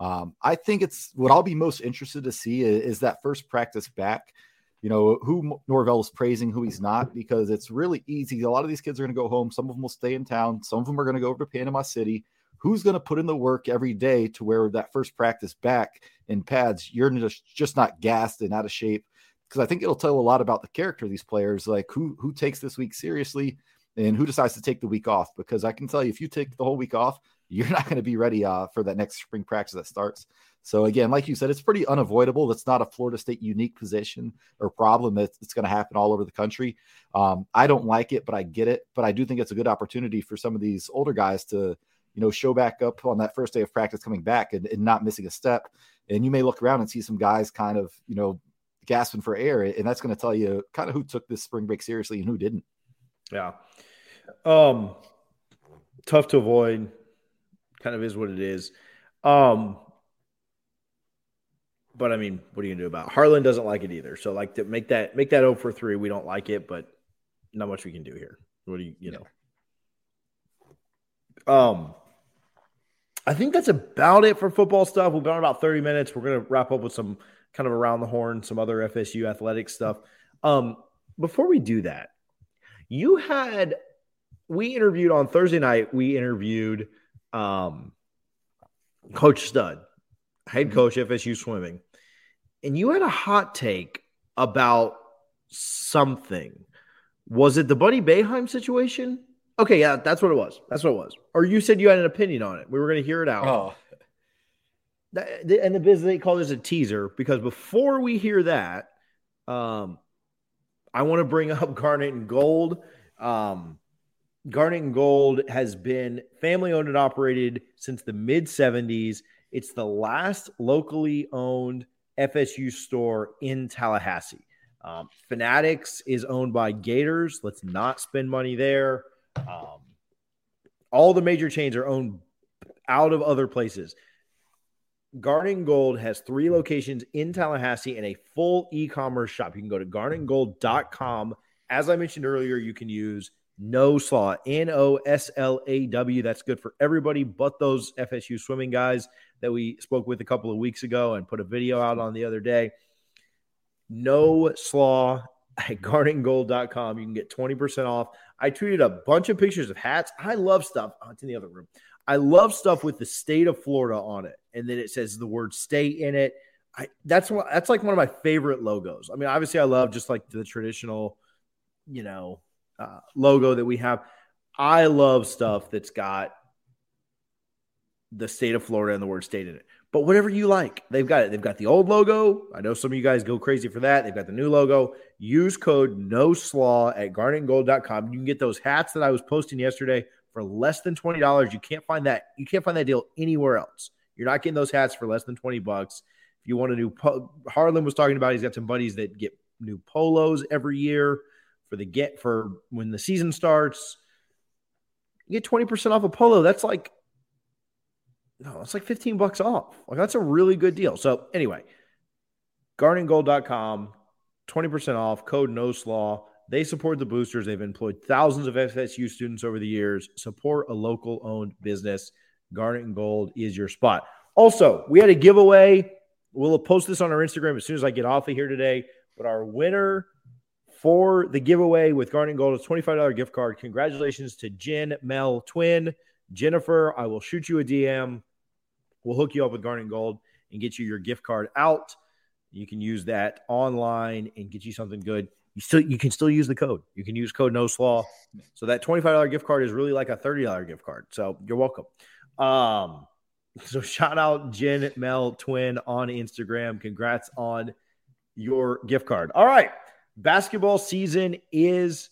Um, I think it's what I'll be most interested to see is, is that first practice back. You know who Norvell is praising, who he's not, because it's really easy. A lot of these kids are going to go home. Some of them will stay in town. Some of them are going to go over to Panama City who's going to put in the work every day to where that first practice back in pads, you're just, just not gassed and out of shape. Because I think it'll tell a lot about the character of these players, like who who takes this week seriously and who decides to take the week off. Because I can tell you, if you take the whole week off, you're not going to be ready uh, for that next spring practice that starts. So again, like you said, it's pretty unavoidable. That's not a Florida State unique position or problem. That's it's going to happen all over the country. Um, I don't like it, but I get it. But I do think it's a good opportunity for some of these older guys to you know, show back up on that first day of practice coming back and, and not missing a step. And you may look around and see some guys kind of, you know, gasping for air. And that's going to tell you kind of who took this spring break seriously and who didn't. Yeah. Um, tough to avoid. Kind of is what it is. Um, but I mean, what are you gonna do about it? Harlan doesn't like it either. So like to make that make that 0 for 3, we don't like it, but not much we can do here. What do you you know? Um I think that's about it for football stuff. We've been on about 30 minutes. We're to wrap up with some kind of around the horn, some other FSU athletic stuff. Um, before we do that, you had we interviewed on Thursday night, we interviewed um, Coach Studd, head coach FSU swimming, and you had a hot take about something. Was it the Buddy Boeheim situation? Okay, yeah, that's what it was. That's what it was. Or you said you had an opinion on it. We were going to hear it out. Oh. and the business they call this a teaser because before we hear that, um, I want to bring up Garnet and Gold. Um, Garnet and Gold has been family owned and operated since the mid 70s. It's the last locally owned FSU store in Tallahassee. Um, Fanatics is owned by Gators. Let's not spend money there. Um, all the major chains are owned out of other places. Garnet Gold has three locations in Tallahassee and a full e-commerce shop. You can go to garnetgold.com. As I mentioned earlier, you can use no slaw, N O S L A W. That's good for everybody but those FSU swimming guys that we spoke with a couple of weeks ago and put a video out on the other day. No slaw at garnetgold.com. You can get 20% off. I tweeted a bunch of pictures of hats. I love stuff. Oh, it's in the other room. I love stuff with the state of Florida on it, and then it says the word "state" in it. I that's what that's like one of my favorite logos. I mean, obviously, I love just like the traditional, you know, uh, logo that we have. I love stuff that's got the state of Florida and the word "state" in it but whatever you like, they've got it. They've got the old logo. I know some of you guys go crazy for that. They've got the new logo. Use code no slaw at garnetgold.com. You can get those hats that I was posting yesterday for less than $20. You can't find that. You can't find that deal anywhere else. You're not getting those hats for less than 20 bucks. If you want a new po- Harlan was talking about, he's got some buddies that get new polos every year for the get for when the season starts. You get 20% off a polo. That's like no, it's like 15 bucks off. Like that's a really good deal. So anyway, garnetgold.com, 20% off, code no slaw. They support the boosters. They've employed thousands of FSU students over the years. Support a local owned business. Garnet and Gold is your spot. Also, we had a giveaway. We'll post this on our Instagram as soon as I get off of here today. But our winner for the giveaway with Garnet Gold is $25 gift card. Congratulations to Jen, Mel, Twin, Jennifer. I will shoot you a DM. We'll hook you up with Garnet Gold and get you your gift card out. You can use that online and get you something good. You still you can still use the code. You can use code no slaw. So that $25 gift card is really like a $30 gift card. So you're welcome. Um so shout out Jen Mel Twin on Instagram. Congrats on your gift card. All right. Basketball season is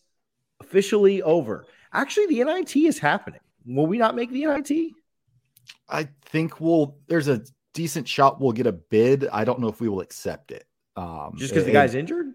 officially over. Actually, the NIT is happening. Will we not make the NIT? I think we'll there's a decent shot we'll get a bid. I don't know if we will accept it. Um just because the guy's injured?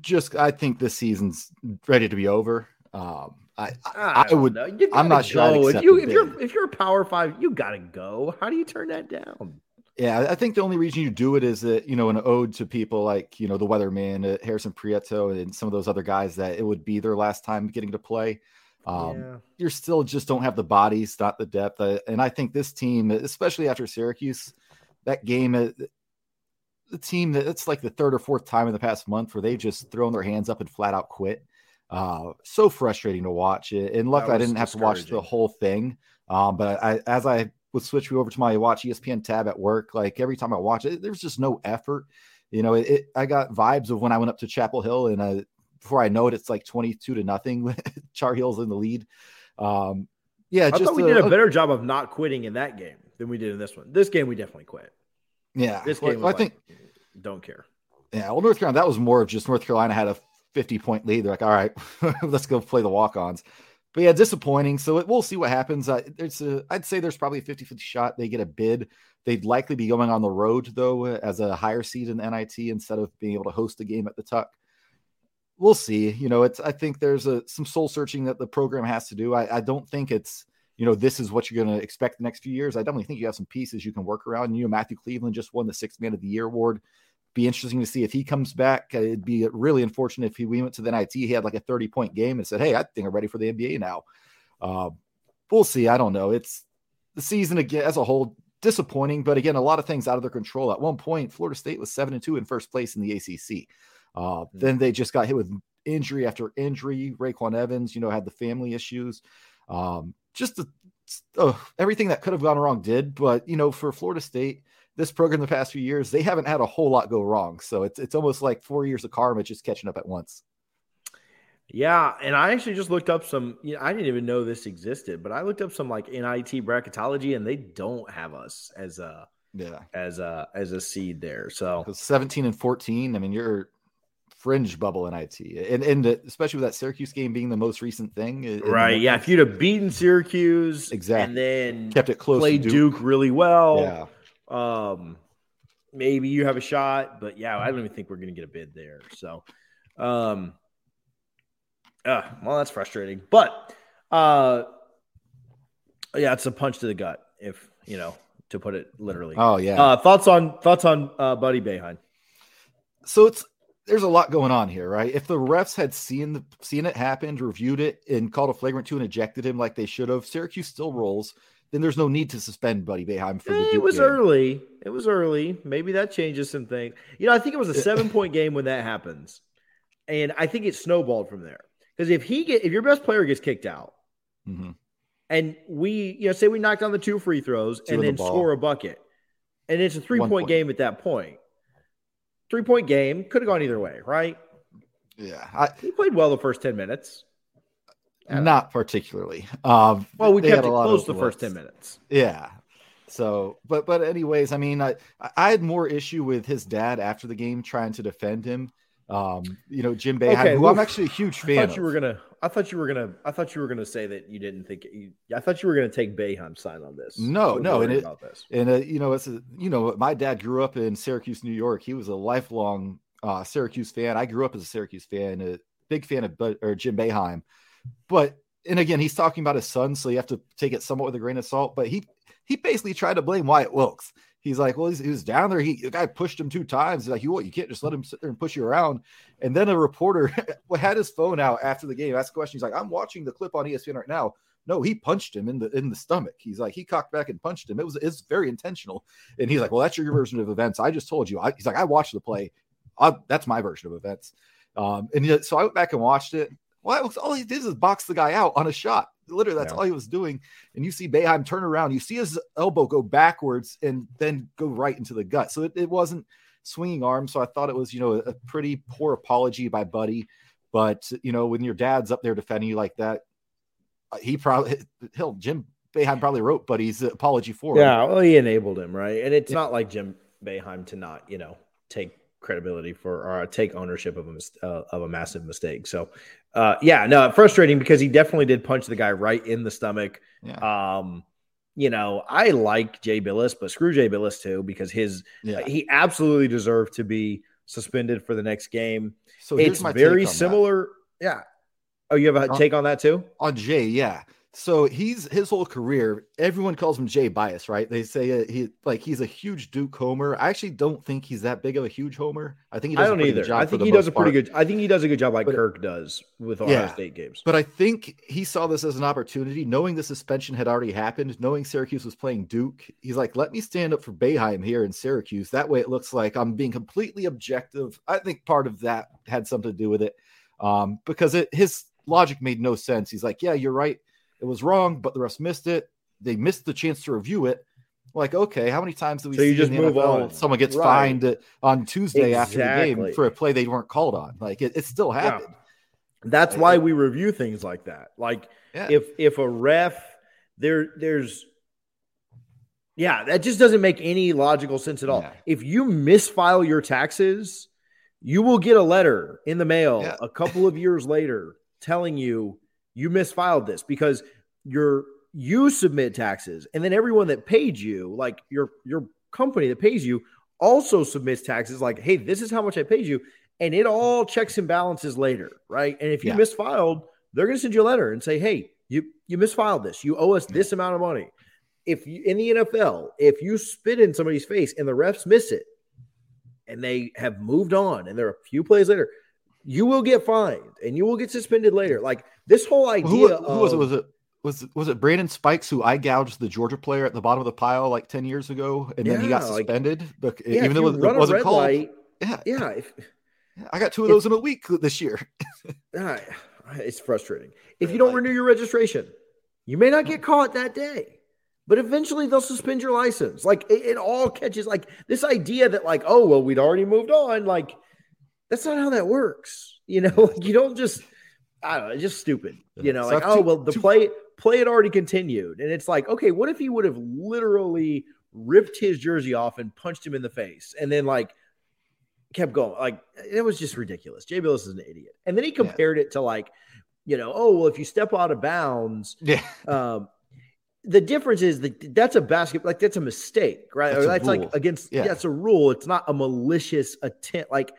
Just I think this season's ready to be over. Um I, I, I would. I'm not sure. If you if you're if you're a Power Five, you gotta go. How do you turn that down? Yeah, I think the only reason you do it is that you know an ode to people like you know the Weatherman, uh, Harrison Prieto, and some of those other guys that it would be their last time getting to play. Um, yeah. You still just don't have the bodies, not the depth, uh, and I think this team, especially after Syracuse, that game, uh, the team that it's like the third or fourth time in the past month where they just thrown their hands up and flat out quit. Uh, so frustrating to watch. And luckily, I didn't have to watch the whole thing. Um, but I, as I would switch me over to my watch ESPN tab at work, like every time I watch it, there's just no effort. You know, it, it I got vibes of when I went up to Chapel Hill and uh, before I know it, it's like 22 to nothing. Chapel Hill's in the lead. Um, yeah, I thought we a, did a better job of not quitting in that game than we did in this one. This game, we definitely quit. Yeah, this game, well, I like, think don't care. Yeah, well, North Carolina, that was more of just North Carolina had a 50 point lead. They're like, all right, let's go play the walk ons. But yeah, disappointing. So it, we'll see what happens. Uh, there's a, I'd say there's probably a 50 50 shot they get a bid. They'd likely be going on the road, though, as a higher seed in NIT instead of being able to host a game at the Tuck. We'll see. You know, it's, I think there's a, some soul searching that the program has to do. I, I don't think it's, you know, this is what you're going to expect the next few years. I definitely think you have some pieces you can work around. You know, Matthew Cleveland just won the sixth man of the year award be interesting to see if he comes back. Uh, it'd be really unfortunate if he we went to the NIT, he had like a 30 point game and said, Hey, I think I'm ready for the NBA now. Uh, we'll see. I don't know. It's the season again as a whole disappointing, but again, a lot of things out of their control. At one point, Florida State was seven and two in first place in the ACC. Uh, mm-hmm. Then they just got hit with injury after injury. RayQuan Evans, you know, had the family issues. Um, just the, uh, everything that could have gone wrong did. But you know, for Florida State, this program the past few years, they haven't had a whole lot go wrong. So it's it's almost like four years of karma just catching up at once. Yeah, and I actually just looked up some. You know, I didn't even know this existed, but I looked up some like NIT bracketology, and they don't have us as a yeah as a as a seed there. So seventeen and fourteen. I mean, you're fringe bubble NIT, and and especially with that Syracuse game being the most recent thing. Right. Yeah. If you'd have beaten Syracuse, exactly, and then kept it close, played Duke. Duke really well. Yeah um, maybe you have a shot, but yeah, I don't even think we're going to get a bid there. So, um, uh, well, that's frustrating, but uh, yeah, it's a punch to the gut, if you know, to put it literally. Oh yeah. Uh, thoughts on thoughts on uh, Buddy Boeheim? So it's there's a lot going on here, right? If the refs had seen the seen it happen, reviewed it, and called a flagrant two and ejected him like they should have, Syracuse still rolls then there's no need to suspend Buddy Boeheim for the. Eh, it was game. early. It was early. Maybe that changes some things. You know, I think it was a seven point game when that happens, and I think it snowballed from there. Because if he get if your best player gets kicked out, mm-hmm. and we you know say we knock down the two free throws two and then the score a bucket, and it's a three point, point game at that point. Three point game could have gone either way, right? Yeah, I, he played well the first ten minutes. Not particularly. Um, well, we kept it close the first ten minutes. Yeah. So, but but anyways, I mean, I I had more issue with his dad after the game trying to defend him. Um, you know, Jim Boeheim, okay, who well, I'm actually a huge fan. I thought you were gonna. I thought you were gonna. I thought you were gonna say that you didn't think. You, I thought you were gonna take Boeheim's side on this. No, no, and it, and uh, you know, it's a, you know, my dad grew up in Syracuse, New York. He was a lifelong uh, Syracuse fan. I grew up as a Syracuse fan, a big fan of or Jim Boeheim. But and again, he's talking about his son, so you have to take it somewhat with a grain of salt. But he he basically tried to blame Wyatt Wilkes. He's like, well, he was down there. He the guy pushed him two times. He's like, you what? You can't just let him sit there and push you around. And then a reporter had his phone out after the game, asked a question. He's like, I'm watching the clip on ESPN right now. No, he punched him in the in the stomach. He's like, he cocked back and punched him. It was it's very intentional. And he's like, well, that's your version of events. I just told you. I, he's like, I watched the play. I, that's my version of events. Um, and so I went back and watched it. Well, all he did is box the guy out on a shot. Literally, that's yeah. all he was doing. And you see Boeheim turn around. You see his elbow go backwards and then go right into the gut. So it, it wasn't swinging arm. So I thought it was, you know, a pretty poor apology by Buddy. But you know, when your dad's up there defending you like that, uh, he probably he'll Jim Boeheim probably wrote Buddy's apology for him. Yeah, well, he enabled him, right? And it's yeah. not like Jim Boeheim to not, you know, take credibility for or take ownership of a uh, of a massive mistake. So, uh, yeah, no, frustrating because he definitely did punch the guy right in the stomach. Yeah. Um, you know, I like Jay Bilas, but screw Jay Bilas too because his yeah. he absolutely deserved to be suspended for the next game. So it's very similar. That. Yeah. Oh, you have a take on that too? On Jay, yeah. So he's his whole career. Everyone calls him Jay Bias, right? They say uh, he like he's a huge Duke homer. I actually don't think he's that big of a huge homer. I think he does I don't either. I think he does a pretty part. good. I think he does a good job, like but, Kirk does with Ohio yeah, State games. But I think he saw this as an opportunity, knowing the suspension had already happened, knowing Syracuse was playing Duke. He's like, let me stand up for Boeheim here in Syracuse. That way, it looks like I'm being completely objective. I think part of that had something to do with it, um, because it, his logic made no sense. He's like, yeah, you're right it was wrong, but the refs missed it. They missed the chance to review it. Like, okay, how many times do we so see you just move NFL, on. someone gets right. fined on Tuesday exactly. after the game for a play they weren't called on? Like, it, it still happened. Yeah. That's why we review things like that. Like, yeah. if if a ref there there's yeah, that just doesn't make any logical sense at all. Yeah. If you misfile your taxes, you will get a letter in the mail yeah. a couple of years later telling you you misfiled this because you're you submit taxes and then everyone that paid you like your your company that pays you also submits taxes like hey this is how much i paid you. And it all checks and balances later right? And if you yeah. misfiled they're going to send you a letter and say hey you you misfiled this. You owe us this amount of money. If you in the nfl if you spit in somebody's face and the refs miss it and they have moved on and they're a few plays later you will get fined and you will get suspended later. Like this whole idea. Who, who of, was it? Was it was was it Brandon Spikes who I gouged the Georgia player at the bottom of the pile like ten years ago, and yeah, then he got suspended? Like, but yeah, even though it wasn't called. Light, yeah, yeah. If, I got two of those in a week this year. it's frustrating. If you don't renew your registration, you may not get caught that day, but eventually they'll suspend your license. Like it, it all catches. Like this idea that like, oh well, we'd already moved on. Like that's not how that works. You know, like you don't just I don't know, just stupid. You know, like, oh well, the play play had already continued. And it's like, okay, what if he would have literally ripped his jersey off and punched him in the face and then like kept going? Like it was just ridiculous. Jay Bilas is an idiot. And then he compared yeah. it to like, you know, oh well, if you step out of bounds, yeah. Um, the difference is that that's a basket, like that's a mistake, right? That's, that's like against, yeah. that's a rule. It's not a malicious attempt. Like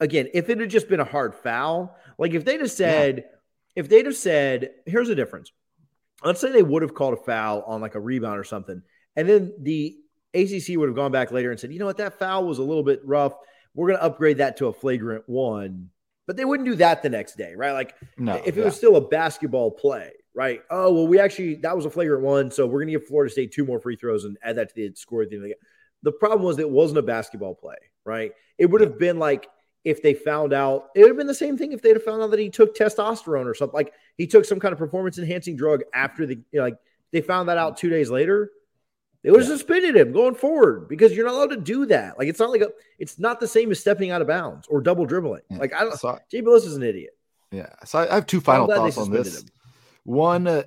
again, if it had just been a hard foul, like if they'd have said, yeah. if they'd have said, here's the difference. Let's say they would have called a foul on like a rebound or something, and then the ACC would have gone back later and said, you know what, that foul was a little bit rough. We're going to upgrade that to a flagrant one. But they wouldn't do that the next day, right? Like no, if it yeah. was still a basketball play, right? Oh, well, we actually, that was a flagrant one. So we're going to give Florida State two more free throws and add that to the score at the end of the game. The problem was it wasn't a basketball play, right? It would have been like if they found out it would have been the same thing if they'd have found out that he took testosterone or something like he took some kind of performance enhancing drug after the you know, like they found that out two days later they would have yeah. suspended him going forward because you're not allowed to do that. Like it's not like a it's not the same as stepping out of bounds or double dribbling. Yeah. like i don't so, jay Bilas is an idiot. Yeah. So i, have two final thoughts on this. him. one uh,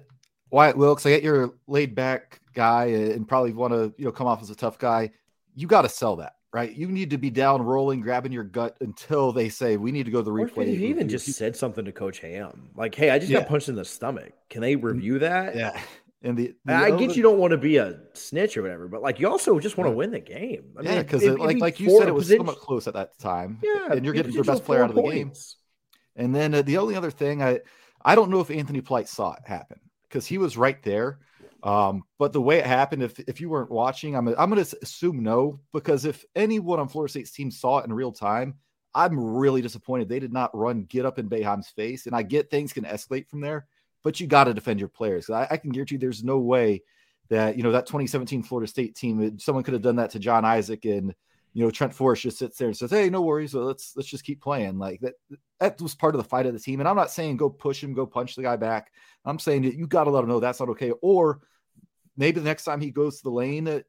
wyatt wilkes i get you're laid back guy and probably want to you know come off as a tough guy. You got to sell that right? You need to be down rolling, grabbing your gut until they say we need to go to the replay. He even just said something to Coach Ham, like, "Hey, I just yeah. got punched in the stomach. Can they mm, review that?" Yeah. And the, the I get you don't want to be a snitch or whatever, but like you also just want to win the game. I mean, yeah, because like like you said, it was somewhat close at that time. Yeah, and you're getting your best player out of the game. And then uh, the only other thing, I I don't know if Anthony Polite saw it happen because he was right there. Um, but the way it happened, if if you weren't watching, I'm I'm going to assume no because if anyone on Florida State's team saw it in real time, I'm really disappointed they did not run get up in Boeheim's face. And I get things can escalate from there, but you got to defend your players. I, I, can guarantee there's no way that you know that 2017 Florida State team, someone could have done that to John Isaac and you know Trent Forrest just sits there and says, "Hey, no worries, let's let's just keep playing." Like that that was part of the fight of the team. And I'm not saying go push him, go punch the guy back. I'm saying you got to let him know that's not okay. Or maybe the next time he goes to the lane, uh,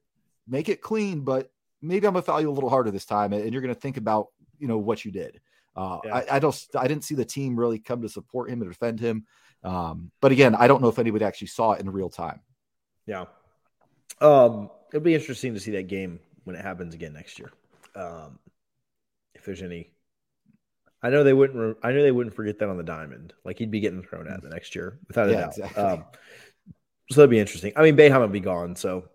make it clean, but maybe I'm gonna foul you a little harder this time, and you're gonna think about you know what you did. Uh, yeah. I, I, don't. I didn't see the team really come to support him and defend him. Um, but again, I don't know if anybody actually saw it in real time. Yeah. Um, it'll be interesting to see that game when it happens again next year. Um, if there's any, I know they wouldn't. I know they wouldn't forget that on the diamond. Like he'd be getting thrown at the next year without a yeah, doubt. Exactly. So that'd be interesting. I mean, Boeheim would be gone. So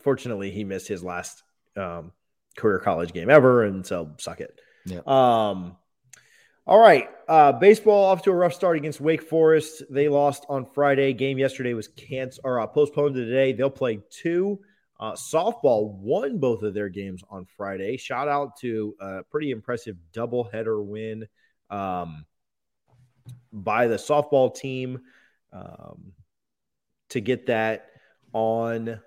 fortunately, he missed his last um, career college game ever, and so suck it. Yeah. Um, all right. Uh, baseball off to a rough start against Wake Forest. They lost on Friday. Game yesterday was canceled or uh, postponed to today. They'll play two. Uh, softball won both of their games on Friday. Shout out to a pretty impressive doubleheader win um, by the softball team um, to get that on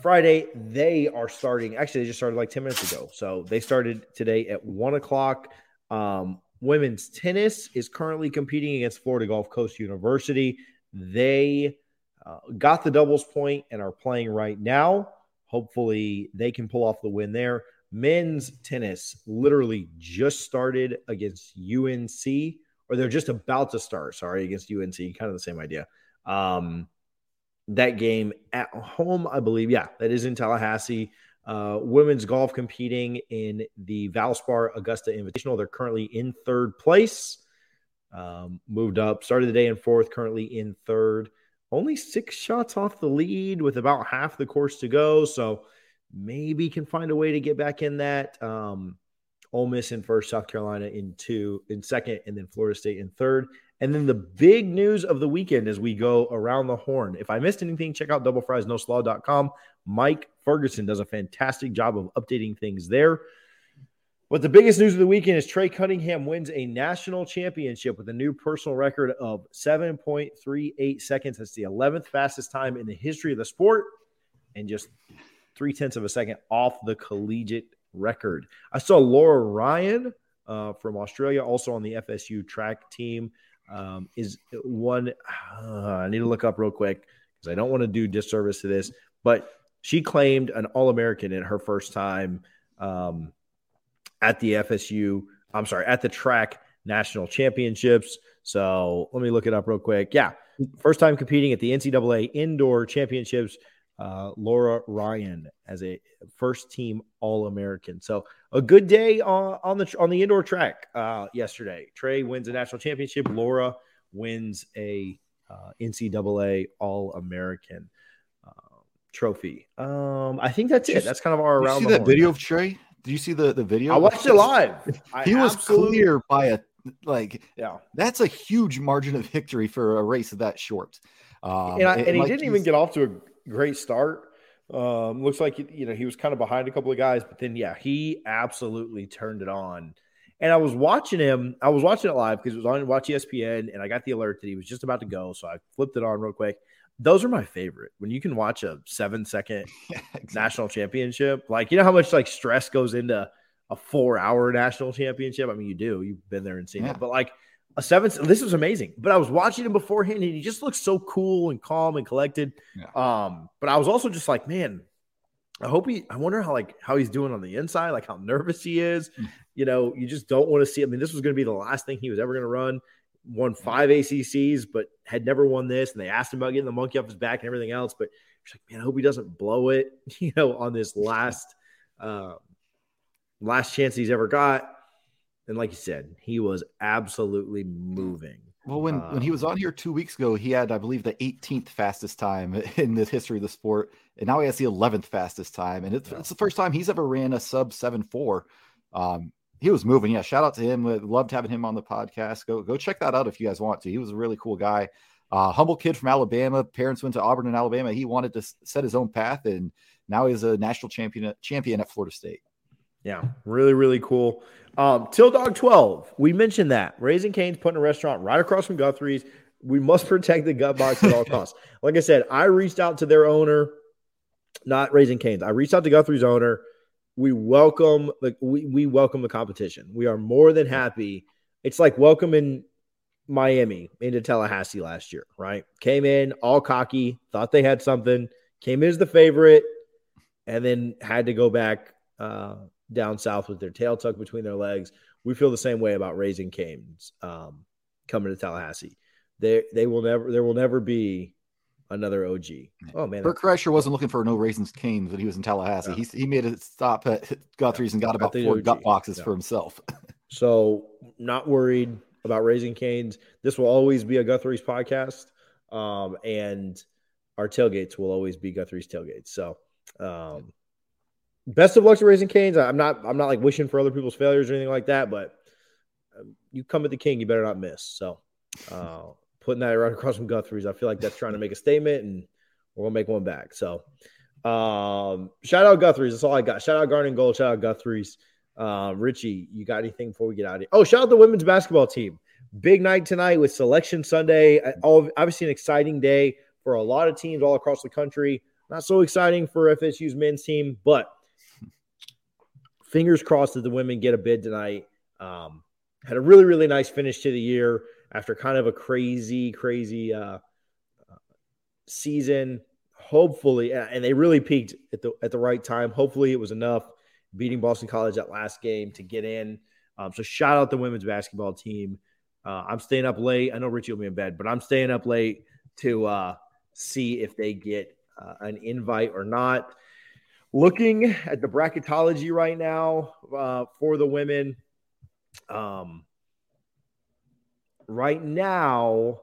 Friday. They are starting. Actually, they just started like ten minutes ago. So they started today at one o'clock. Um, Women's tennis is currently competing against Florida Gulf Coast University. They uh, got the doubles point and are playing right now. Hopefully, they can pull off the win there. Men's tennis literally just started against UNC, or they're just about to start, sorry, against UNC. Kind of the same idea. Um, that game at home, I believe. Yeah, that is in Tallahassee. Uh, women's golf competing in the Valspar Augusta Invitational. They're currently in third place. Um, moved up, started the day in fourth, currently in third. Only six shots off the lead with about half the course to go. So maybe can find a way to get back in that. Um, Ole Miss in first, South Carolina in two, in second, and then Florida State in third. And then the big news of the weekend as we go around the horn. If I missed anything, check out doublefriesnoslaw.com. Mike Ferguson does a fantastic job of updating things there. But the biggest news of the weekend is Trey Cunningham wins a national championship with a new personal record of 7.38 seconds. That's the 11th fastest time in the history of the sport and just three tenths of a second off the collegiate record. I saw Laura Ryan uh, from Australia, also on the FSU track team, um, is one. Uh, I need to look up real quick because I don't want to do disservice to this, but she claimed an All American in her first time um, at the FSU. I'm sorry, at the track national championships. So let me look it up real quick. Yeah, first time competing at the NCAA indoor championships. Uh, Laura Ryan as a first team All American. So a good day on, on, the on the indoor track uh, yesterday. Trey wins a national championship. Laura wins a uh, NCAA All American trophy. Um, I think that's it. That's kind of our around. see that video of Trey? Did you see the the video? I watched it live. he I was absolutely... clear by a like. Yeah, that's a huge margin of victory for a race that short. Um, and, I, and, and he like didn't even get off to a great start. Um, looks like you know he was kind of behind a couple of guys, but then yeah, he absolutely turned it on. And I was watching him. I was watching it live because it was on Watch ESPN, and I got the alert that he was just about to go. So I flipped it on real quick those are my favorite when you can watch a seven second yeah, exactly. national championship. Like, you know how much like stress goes into a four hour national championship? I mean, you do, you've been there and seen yeah. it, but like a seven, this was amazing. But I was watching him beforehand and he just looks so cool and calm and collected. Yeah. Um, but I was also just like, man, I hope he, I wonder how like how he's doing on the inside, like how nervous he is. Mm. You know, you just don't want to see. I mean, this was going to be the last thing he was ever going to run won five ACCs, but had never won this. And they asked him about getting the monkey off his back and everything else. But he's like, man, I hope he doesn't blow it, you know, on this last uh, last chance he's ever got. And like you said, he was absolutely moving. Well, when, when he was on here two weeks ago, he had, I believe, the 18th fastest time in the history of the sport. And now he has the 11th fastest time. And it's, yeah. it's the first time he's ever ran a sub 7 4. Um, he was moving. Yeah, shout out to him. Loved having him on the podcast. Go go check that out if you guys want to. He was a really cool guy. Uh, humble kid from Alabama. Parents went to Auburn in Alabama. He wanted to set his own path, and now he's a national champion champion at Florida State. Yeah, really, really cool. Um, Till Dog 12, we mentioned that. Raising Cane's putting a restaurant right across from Guthrie's. We must protect the gut box at all costs. Like I said, I reached out to their owner, not Raising Cane's. I reached out to Guthrie's owner. We welcome like we, we welcome the competition. We are more than happy. It's like welcoming Miami into Tallahassee last year, right? Came in all cocky, thought they had something, came in as the favorite, and then had to go back uh, down south with their tail tucked between their legs. We feel the same way about Raising Cane's um, coming to Tallahassee. They they will never there will never be another OG. Oh man, Bert Kreischer wasn't looking for no Raising Cane's when he was in Tallahassee. He he made a stop at Guthrie's and got about four OG. gut boxes yeah. for himself. so not worried about Raising Cane's. This will always be a Guthrie's podcast, um, and our tailgates will always be Guthrie's tailgates. So. Um, best of luck to Raising Cane's. I'm not I'm not like wishing for other people's failures or anything like that, but um, you come at the king, you better not miss. So uh, putting that right across from Guthrie's, I feel like that's trying to make a statement, and we're gonna make one back. So um, shout out Guthrie's. That's all I got. Shout out Garnet Gold. Shout out Guthrie's. Uh, Richie, you got anything before we get out of here? Oh, shout out the women's basketball team. Big night tonight with Selection Sunday. Obviously, an exciting day for a lot of teams all across the country. Not so exciting for FSU's men's team, but fingers crossed that the women get a bid tonight. Um, had a really, really nice finish to the year after kind of a crazy, crazy uh, season. Hopefully, and they really peaked at the at the right time. Hopefully, it was enough beating Boston College that last game to get in. Um, so shout out the women's basketball team. Uh, I'm staying up late. I know Richie will be in bed, but I'm staying up late to uh, see if they get uh, an invite or not. Looking at the bracketology right now uh, for the women, um, right now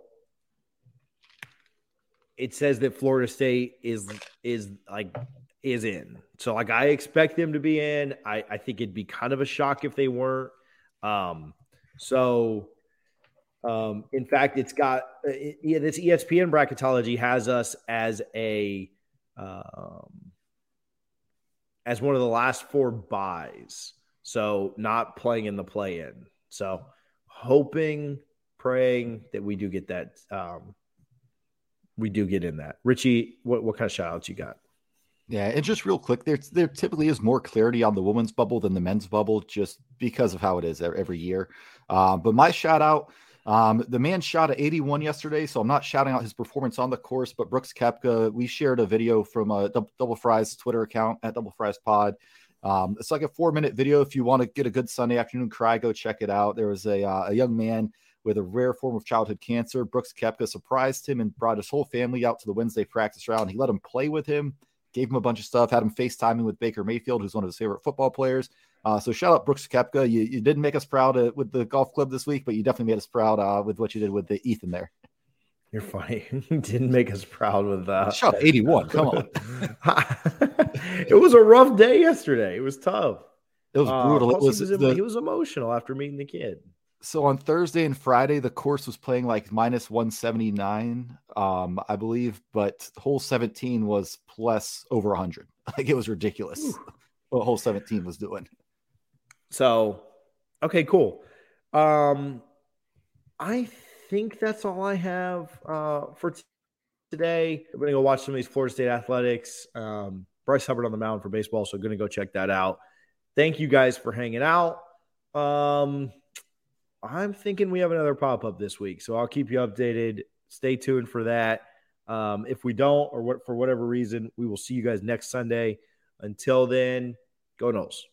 it says that Florida State is is like is in. So like I expect them to be in. I, I think it'd be kind of a shock if they weren't. Um, so um, in fact, it's got uh, yeah, this ESPN bracketology has us as a um, as one of the last four buys. So not playing in the play in. So hoping, praying that we do get that. Um, we do get in that. Richie, what, what kind of shout outs you got? Yeah, and just real quick, there there typically is more clarity on the women's bubble than the men's bubble, just because of how it is every year. Uh, but my shout out um, the man shot at 81 yesterday, so I'm not shouting out his performance on the course, but Brooks Koepka, we shared a video from a Double Fries Twitter account at Double Fries Pod. Um, it's like a four minute video. If you want to get a good Sunday afternoon cry, go check it out. There was a, uh, a young man with a rare form of childhood cancer. Brooks Koepka surprised him and brought his whole family out to the Wednesday practice round. He let him play with him, gave him a bunch of stuff, had him FaceTiming with Baker Mayfield, who's one of his favorite football players. Uh, so shout out Brooks Koepka. You, you didn't make us proud uh, with the golf club this week, but you definitely made us proud uh, with what you did with the Ethan there. You're funny. didn't make us proud with that. Uh... Shot 81. Come on. it was a rough day yesterday. It was tough. It was brutal. Uh, it was, he, was the... he was emotional after meeting the kid. So on Thursday and Friday, the course was playing like minus 179, um, I believe, but hole 17 was plus over 100. Like it was ridiculous Ooh. what hole 17 was doing. So, okay, cool. Um, I think that's all I have uh, for t- today. I'm going to go watch some of these Florida State athletics. Um, Bryce Hubbart on the mound for baseball, so going to go check that out. Thank you guys for hanging out. Um, I'm thinking we have another pop up this week, so I'll keep you updated. Stay tuned for that. Um, if we don't, or what for whatever reason, we will see you guys next Sunday. Until then, go Noles.